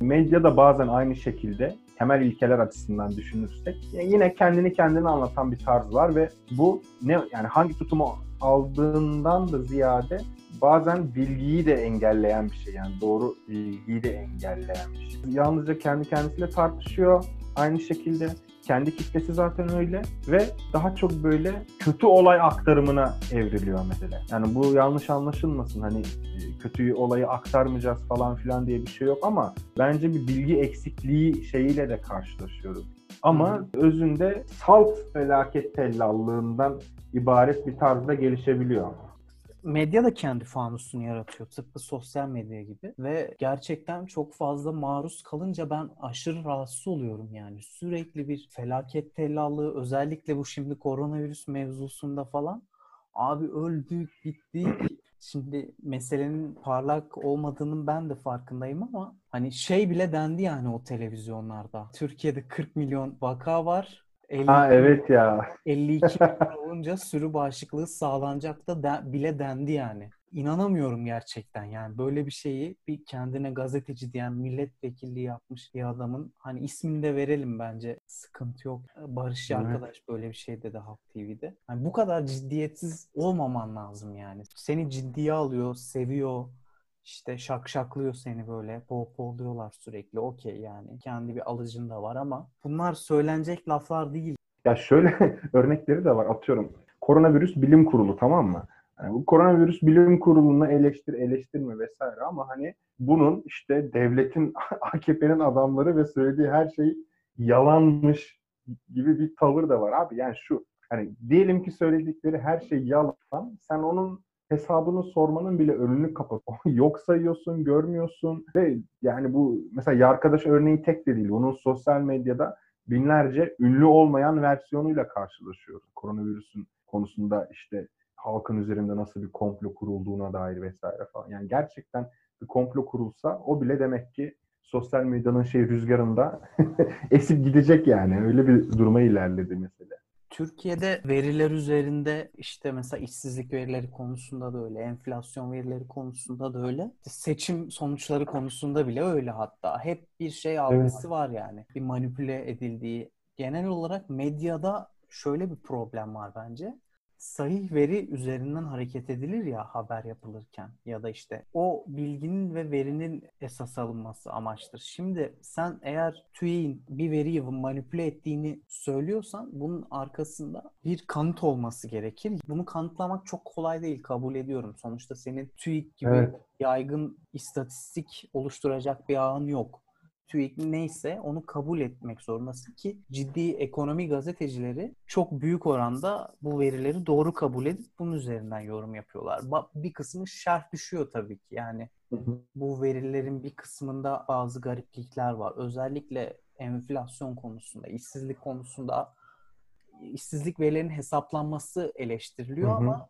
Medya da bazen aynı şekilde temel ilkeler açısından düşünürsek yine kendini kendine anlatan bir tarz var ve bu ne yani hangi tutumu aldığından da ziyade bazen bilgiyi de engelleyen bir şey yani doğru bilgiyi de engelleyen bir şey. Yalnızca kendi kendisiyle tartışıyor aynı şekilde kendi kitlesi zaten öyle ve daha çok böyle kötü olay aktarımına evriliyor mesela. Yani bu yanlış anlaşılmasın hani e, kötü olayı aktarmayacağız falan filan diye bir şey yok ama bence bir bilgi eksikliği şeyiyle de karşılaşıyoruz. Ama özünde salt felaket tellallığından ibaret bir tarzda gelişebiliyor medya da kendi fanusunu yaratıyor. Tıpkı sosyal medya gibi. Ve gerçekten çok fazla maruz kalınca ben aşırı rahatsız oluyorum yani. Sürekli bir felaket tellallığı özellikle bu şimdi koronavirüs mevzusunda falan. Abi öldük, bittik. Şimdi meselenin parlak olmadığının ben de farkındayım ama hani şey bile dendi yani o televizyonlarda. Türkiye'de 40 milyon vaka var 50, ha evet ya. 52 olunca sürü bağışıklığı sağlanacak da de, bile dendi yani. İnanamıyorum gerçekten yani böyle bir şeyi bir kendine gazeteci diyen milletvekilliği yapmış bir adamın hani ismini de verelim bence sıkıntı yok. Barış evet. arkadaş böyle bir şey dedi Halk TV'de. Yani bu kadar ciddiyetsiz olmaman lazım yani. Seni ciddiye alıyor, seviyor, işte şakşaklıyor seni böyle pohpohluyorlar sürekli okey yani kendi bir alıcın da var ama bunlar söylenecek laflar değil. Ya şöyle örnekleri de var atıyorum koronavirüs bilim kurulu tamam mı? Yani bu koronavirüs bilim kurulunu eleştir eleştirme vesaire ama hani bunun işte devletin AKP'nin adamları ve söylediği her şey yalanmış gibi bir tavır da var abi. Yani şu hani diyelim ki söyledikleri her şey yalan. Sen onun hesabını sormanın bile önünü kapat. Yok sayıyorsun, görmüyorsun ve yani bu mesela ya arkadaş örneği tek de değil. Onun sosyal medyada binlerce ünlü olmayan versiyonuyla karşılaşıyoruz. Koronavirüsün konusunda işte halkın üzerinde nasıl bir komplo kurulduğuna dair vesaire falan. Yani gerçekten bir komplo kurulsa o bile demek ki sosyal medyanın şey rüzgarında esip gidecek yani. Öyle bir duruma ilerledi mesela. Türkiye'de veriler üzerinde işte mesela işsizlik verileri konusunda da öyle, enflasyon verileri konusunda da öyle. Seçim sonuçları konusunda bile öyle hatta. Hep bir şey algısı evet. var yani. Bir manipüle edildiği. Genel olarak medyada şöyle bir problem var bence sahih veri üzerinden hareket edilir ya haber yapılırken ya da işte o bilginin ve verinin esas alınması amaçtır. Şimdi sen eğer TÜİ'nin bir veriyi manipüle ettiğini söylüyorsan bunun arkasında bir kanıt olması gerekir. Bunu kanıtlamak çok kolay değil kabul ediyorum. Sonuçta senin TÜİK gibi evet. yaygın istatistik oluşturacak bir ağın yok. TÜİK neyse onu kabul etmek zorundasın ki ciddi ekonomi gazetecileri çok büyük oranda bu verileri doğru kabul edip bunun üzerinden yorum yapıyorlar. Bir kısmı şerh düşüyor tabii ki. Yani bu verilerin bir kısmında bazı gariplikler var. Özellikle enflasyon konusunda, işsizlik konusunda işsizlik verilerinin hesaplanması eleştiriliyor hı hı. ama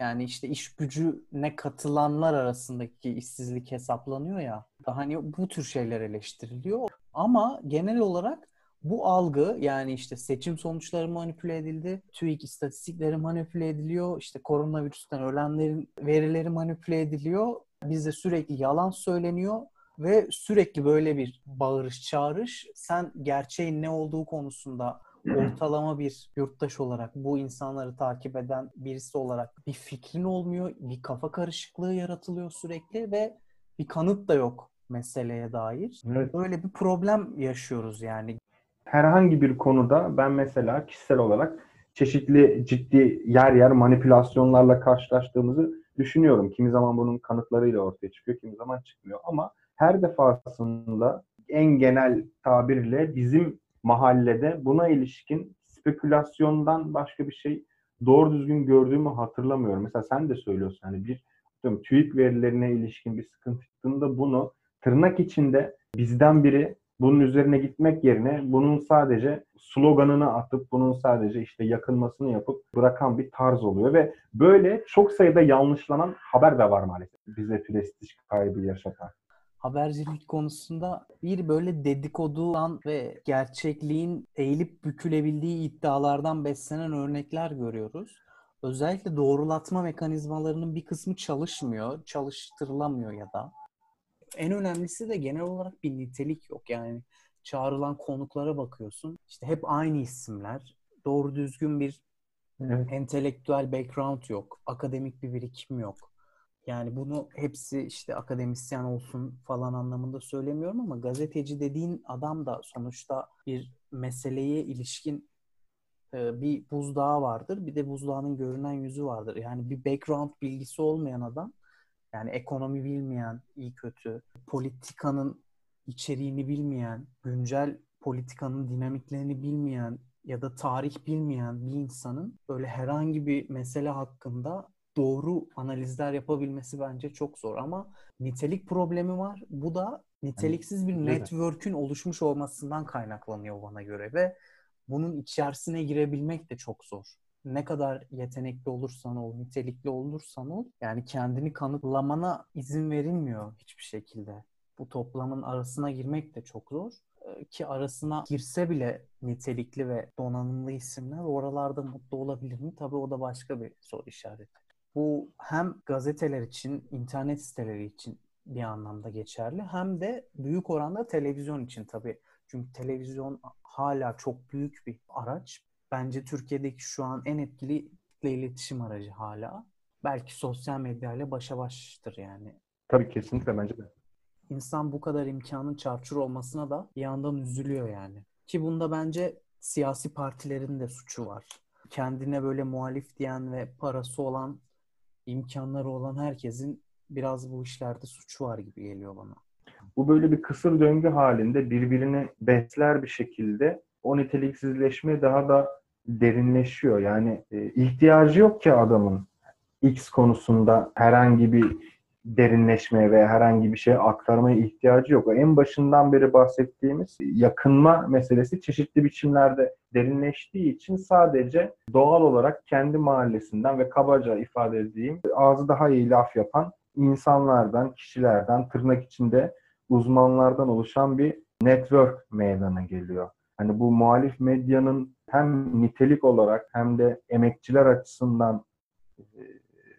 yani işte iş gücüne katılanlar arasındaki işsizlik hesaplanıyor ya. Hani bu tür şeyler eleştiriliyor. Ama genel olarak bu algı yani işte seçim sonuçları manipüle edildi, TÜİK istatistikleri manipüle ediliyor, işte koronavirüsten ölenlerin verileri manipüle ediliyor. Bizde sürekli yalan söyleniyor ve sürekli böyle bir bağırış çağırış sen gerçeğin ne olduğu konusunda ortalama bir yurttaş olarak bu insanları takip eden birisi olarak bir fikrin olmuyor. Bir kafa karışıklığı yaratılıyor sürekli ve bir kanıt da yok meseleye dair. Evet. Böyle bir problem yaşıyoruz yani. Herhangi bir konuda ben mesela kişisel olarak çeşitli ciddi yer yer manipülasyonlarla karşılaştığımızı düşünüyorum. Kimi zaman bunun kanıtlarıyla ortaya çıkıyor, kimi zaman çıkmıyor. Ama her defasında en genel tabirle bizim mahallede. Buna ilişkin spekülasyondan başka bir şey doğru düzgün gördüğümü hatırlamıyorum. Mesela sen de söylüyorsun hani bir diyorum, TÜİK verilerine ilişkin bir sıkıntı çıktığında bunu tırnak içinde bizden biri bunun üzerine gitmek yerine bunun sadece sloganını atıp bunun sadece işte yakınmasını yapıp bırakan bir tarz oluyor. Ve böyle çok sayıda yanlışlanan haber de var maalesef. Bize prestij kaybı yaşatan habercilik konusunda bir böyle dedikodudan ve gerçekliğin eğilip bükülebildiği iddialardan beslenen örnekler görüyoruz. Özellikle doğrulatma mekanizmalarının bir kısmı çalışmıyor, çalıştırılamıyor ya da. En önemlisi de genel olarak bir nitelik yok. Yani çağrılan konuklara bakıyorsun. İşte hep aynı isimler. Doğru düzgün bir evet. entelektüel background yok. Akademik bir birikim yok. Yani bunu hepsi işte akademisyen olsun falan anlamında söylemiyorum ama gazeteci dediğin adam da sonuçta bir meseleye ilişkin e, bir buzdağı vardır. Bir de buzdağının görünen yüzü vardır. Yani bir background bilgisi olmayan adam yani ekonomi bilmeyen, iyi kötü, politikanın içeriğini bilmeyen, güncel politikanın dinamiklerini bilmeyen ya da tarih bilmeyen bir insanın böyle herhangi bir mesele hakkında doğru analizler yapabilmesi bence çok zor ama nitelik problemi var. Bu da niteliksiz bir network'ün oluşmuş olmasından kaynaklanıyor bana göre ve bunun içerisine girebilmek de çok zor. Ne kadar yetenekli olursan ol, nitelikli olursan ol, yani kendini kanıtlamana izin verilmiyor hiçbir şekilde. Bu toplamın arasına girmek de çok zor ee, ki arasına girse bile nitelikli ve donanımlı isimler oralarda mutlu olabilir mi? Tabii o da başka bir soru işareti. Bu hem gazeteler için, internet siteleri için bir anlamda geçerli hem de büyük oranda televizyon için tabii. Çünkü televizyon hala çok büyük bir araç. Bence Türkiye'deki şu an en etkili iletişim aracı hala. Belki sosyal medyayla başa baştır yani. Tabii kesinlikle bence de. İnsan bu kadar imkanın çarçur olmasına da bir yandan üzülüyor yani. Ki bunda bence siyasi partilerin de suçu var. Kendine böyle muhalif diyen ve parası olan, imkanları olan herkesin biraz bu işlerde suçu var gibi geliyor bana. Bu böyle bir kısır döngü halinde birbirini besler bir şekilde o niteliksizleşme daha da derinleşiyor. Yani e, ihtiyacı yok ki adamın X konusunda herhangi bir derinleşmeye veya herhangi bir şeye aktarmaya ihtiyacı yok. En başından beri bahsettiğimiz yakınma meselesi çeşitli biçimlerde derinleştiği için sadece doğal olarak kendi mahallesinden ve kabaca ifade edeyim ağzı daha iyi laf yapan insanlardan, kişilerden, tırnak içinde uzmanlardan oluşan bir network meydana geliyor. Hani bu muhalif medyanın hem nitelik olarak hem de emekçiler açısından e,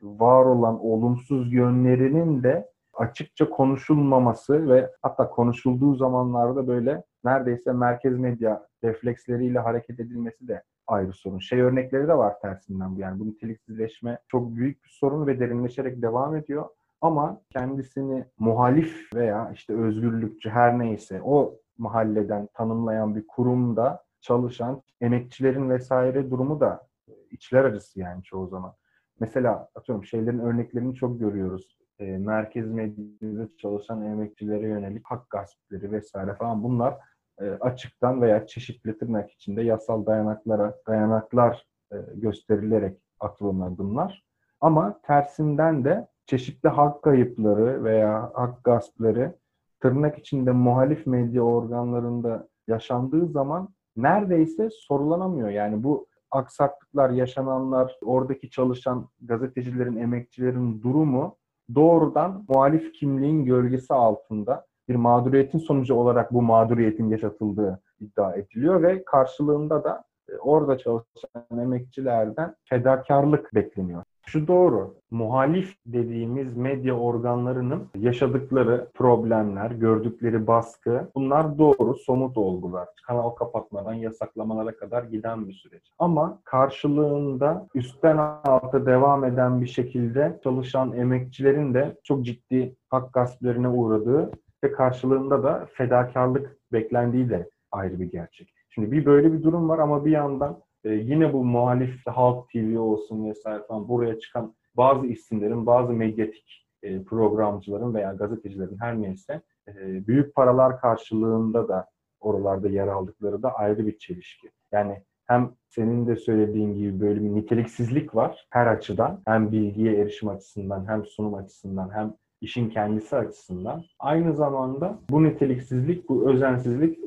var olan olumsuz yönlerinin de açıkça konuşulmaması ve hatta konuşulduğu zamanlarda böyle neredeyse merkez medya refleksleriyle hareket edilmesi de ayrı sorun. Şey örnekleri de var tersinden bu yani bu niteliksizleşme çok büyük bir sorun ve derinleşerek devam ediyor. Ama kendisini muhalif veya işte özgürlükçü her neyse o mahalleden tanımlayan bir kurumda çalışan emekçilerin vesaire durumu da içler acısı yani çoğu zaman. Mesela atıyorum şeylerin örneklerini çok görüyoruz. E, merkez medyada çalışan emekçilere yönelik hak gaspleri vesaire falan bunlar e, açıktan veya çeşitli tırnak içinde yasal dayanaklara dayanaklar e, gösterilerek atılan adımlar. Ama tersinden de çeşitli hak kayıpları veya hak gaspları tırnak içinde muhalif medya organlarında yaşandığı zaman neredeyse sorulanamıyor. Yani bu aksaklıklar, yaşananlar, oradaki çalışan gazetecilerin, emekçilerin durumu doğrudan muhalif kimliğin gölgesi altında bir mağduriyetin sonucu olarak bu mağduriyetin yaşatıldığı iddia ediliyor ve karşılığında da e, orada çalışan emekçilerden fedakarlık bekleniyor. Şu doğru, muhalif dediğimiz medya organlarının yaşadıkları problemler, gördükleri baskı bunlar doğru, somut olgular. Kanal kapatmadan yasaklamalara kadar giden bir süreç. Ama karşılığında üstten alta devam eden bir şekilde çalışan emekçilerin de çok ciddi hak gasplerine uğradığı ve karşılığında da fedakarlık beklendiği de ayrı bir gerçek. Şimdi bir böyle bir durum var ama bir yandan e, yine bu muhalif Halk TV olsun vesaire falan buraya çıkan bazı isimlerin, bazı medyatik e, programcıların veya gazetecilerin her neyse e, büyük paralar karşılığında da oralarda yer aldıkları da ayrı bir çelişki. Yani hem senin de söylediğin gibi böyle bir niteliksizlik var her açıdan. Hem bilgiye erişim açısından, hem sunum açısından, hem işin kendisi açısından. Aynı zamanda bu niteliksizlik, bu özensizlik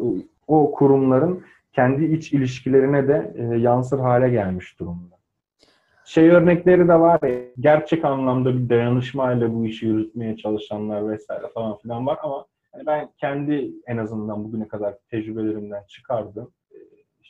o kurumların kendi iç ilişkilerine de e, yansır hale gelmiş durumda. Şey örnekleri de var ya, gerçek anlamda bir dayanışmayla bu işi yürütmeye çalışanlar vesaire falan filan var ama yani ben kendi en azından bugüne kadar tecrübelerimden çıkardım.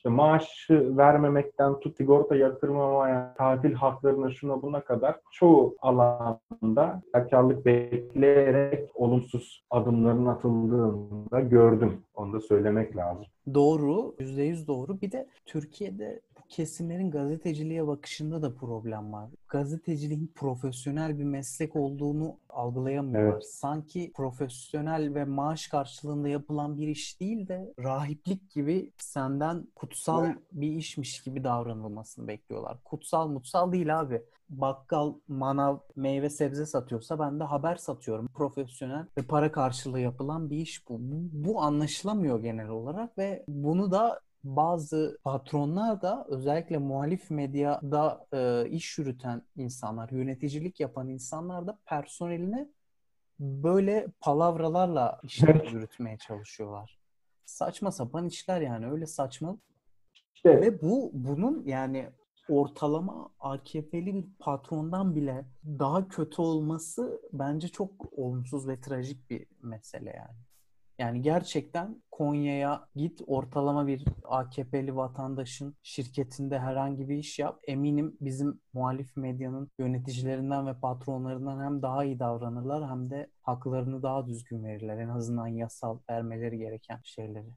İşte maaşı vermemekten tut sigorta yatırmamaya, tatil haklarına şuna buna kadar çoğu alanda karlık bekleyerek olumsuz adımların atıldığını da gördüm. Onu da söylemek lazım. Doğru, %100 doğru. Bir de Türkiye'de kesimlerin gazeteciliğe bakışında da problem var. Gazeteciliğin profesyonel bir meslek olduğunu algılayamıyorlar. Evet. Sanki profesyonel ve maaş karşılığında yapılan bir iş değil de rahiplik gibi senden kutsal bir işmiş gibi davranılmasını bekliyorlar. Kutsal mutsal değil abi. Bakkal, manav, meyve sebze satıyorsa ben de haber satıyorum. Profesyonel ve para karşılığı yapılan bir iş bu. Bu, bu anlaşılamıyor genel olarak ve bunu da bazı patronlar da özellikle muhalif medyada e, iş yürüten insanlar, yöneticilik yapan insanlar da personeline böyle palavralarla işler yürütmeye çalışıyorlar. Saçma sapan işler yani öyle saçma. İşte Ve bu bunun yani ortalama AKP'li bir patrondan bile daha kötü olması bence çok olumsuz ve trajik bir mesele yani. Yani gerçekten Konya'ya git ortalama bir AKP'li vatandaşın şirketinde herhangi bir iş yap. Eminim bizim muhalif medyanın yöneticilerinden ve patronlarından hem daha iyi davranırlar hem de haklarını daha düzgün verirler. En azından yasal vermeleri gereken şeyleri.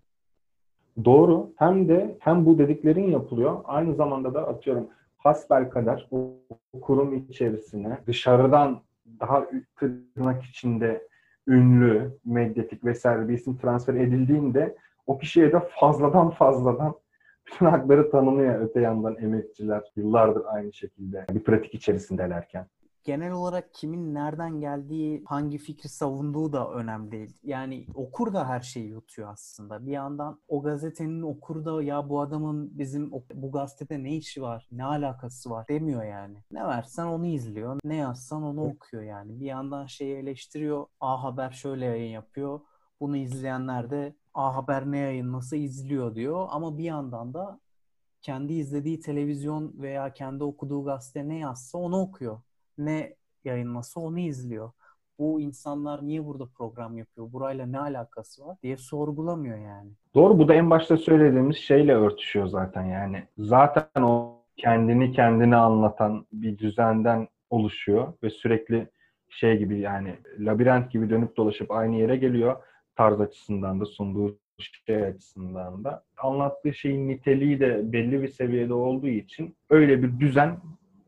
Doğru. Hem de hem bu dediklerin yapılıyor. Aynı zamanda da atıyorum hasbelkader o kurum içerisine dışarıdan daha tırnak içinde ünlü, medyatik vesaire bir isim transfer edildiğinde o kişiye de fazladan fazladan bütün hakları tanınıyor öte yandan emekçiler yıllardır aynı şekilde bir pratik içerisindelerken genel olarak kimin nereden geldiği, hangi fikri savunduğu da önemli değil. Yani okur da her şeyi yutuyor aslında. Bir yandan o gazetenin okuru da ya bu adamın bizim bu gazetede ne işi var, ne alakası var demiyor yani. Ne versen onu izliyor, ne yazsan onu okuyor yani. Bir yandan şeyi eleştiriyor, A Haber şöyle yayın yapıyor. Bunu izleyenler de A Haber ne yayın nasıl izliyor diyor. Ama bir yandan da kendi izlediği televizyon veya kendi okuduğu gazete ne yazsa onu okuyor ne yayınlasa onu izliyor. Bu insanlar niye burada program yapıyor? Burayla ne alakası var diye sorgulamıyor yani. Doğru bu da en başta söylediğimiz şeyle örtüşüyor zaten yani. Zaten o kendini kendine anlatan bir düzenden oluşuyor ve sürekli şey gibi yani labirent gibi dönüp dolaşıp aynı yere geliyor tarz açısından da sunduğu şey açısından da. Anlattığı şeyin niteliği de belli bir seviyede olduğu için öyle bir düzen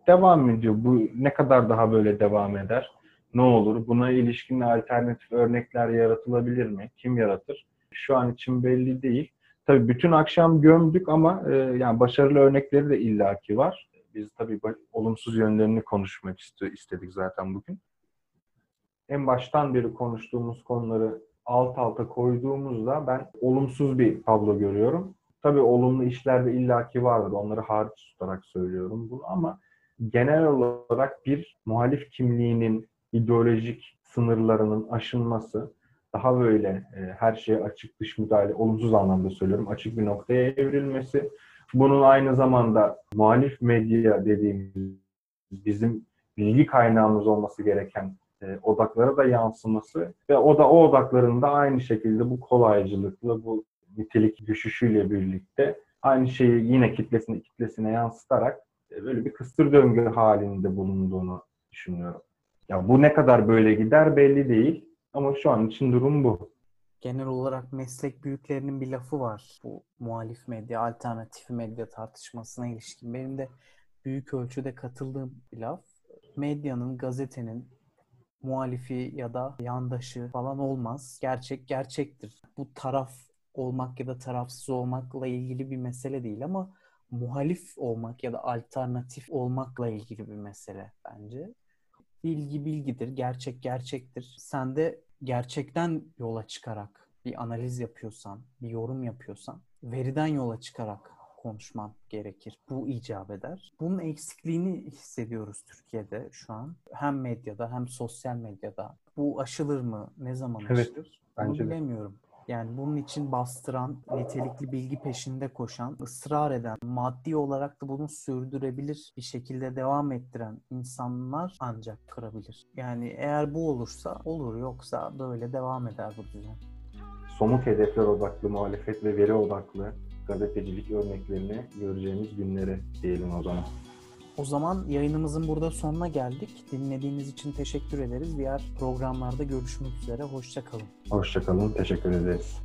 devam ediyor. Bu ne kadar daha böyle devam eder? Ne olur? Buna ilişkin alternatif örnekler yaratılabilir mi? Kim yaratır? Şu an için belli değil. Tabii bütün akşam gömdük ama e, yani başarılı örnekleri de illaki var. Biz tabii olumsuz yönlerini konuşmak istedik zaten bugün. En baştan beri konuştuğumuz konuları alt alta koyduğumuzda ben olumsuz bir tablo görüyorum. Tabii olumlu işler de illaki vardır. Onları hariç tutarak söylüyorum bunu ama genel olarak bir muhalif kimliğinin ideolojik sınırlarının aşılması, daha böyle e, her şeye açık dış müdahale, olumsuz anlamda söylüyorum, açık bir noktaya evrilmesi. Bunun aynı zamanda muhalif medya dediğimiz bizim bilgi kaynağımız olması gereken e, odaklara da yansıması ve o da o odakların da aynı şekilde bu kolaycılıkla, bu nitelik düşüşüyle birlikte aynı şeyi yine kitlesine kitlesine yansıtarak böyle bir kısır döngü halinde bulunduğunu düşünüyorum. Ya bu ne kadar böyle gider belli değil ama şu an için durum bu. Genel olarak meslek büyüklerinin bir lafı var. Bu muhalif medya, alternatif medya tartışmasına ilişkin. Benim de büyük ölçüde katıldığım bir laf. Medyanın, gazetenin muhalifi ya da yandaşı falan olmaz. Gerçek gerçektir. Bu taraf olmak ya da tarafsız olmakla ilgili bir mesele değil ama muhalif olmak ya da alternatif olmakla ilgili bir mesele bence. Bilgi bilgidir, gerçek gerçektir. Sen de gerçekten yola çıkarak bir analiz yapıyorsan, bir yorum yapıyorsan, veriden yola çıkarak konuşman gerekir. Bu icap eder. Bunun eksikliğini hissediyoruz Türkiye'de şu an. Hem medyada hem sosyal medyada. Bu aşılır mı? Ne zaman aşılır? Evet, bence Bunu bilemiyorum. Yani bunun için bastıran, nitelikli bilgi peşinde koşan, ısrar eden, maddi olarak da bunu sürdürebilir bir şekilde devam ettiren insanlar ancak kırabilir. Yani eğer bu olursa olur yoksa böyle devam eder bu düzen. Somut hedefler odaklı muhalefet ve veri odaklı gazetecilik örneklerini göreceğimiz günleri diyelim o zaman. O zaman yayınımızın burada sonuna geldik. Dinlediğiniz için teşekkür ederiz. Diğer programlarda görüşmek üzere. Hoşçakalın. Hoşçakalın, teşekkür ederiz.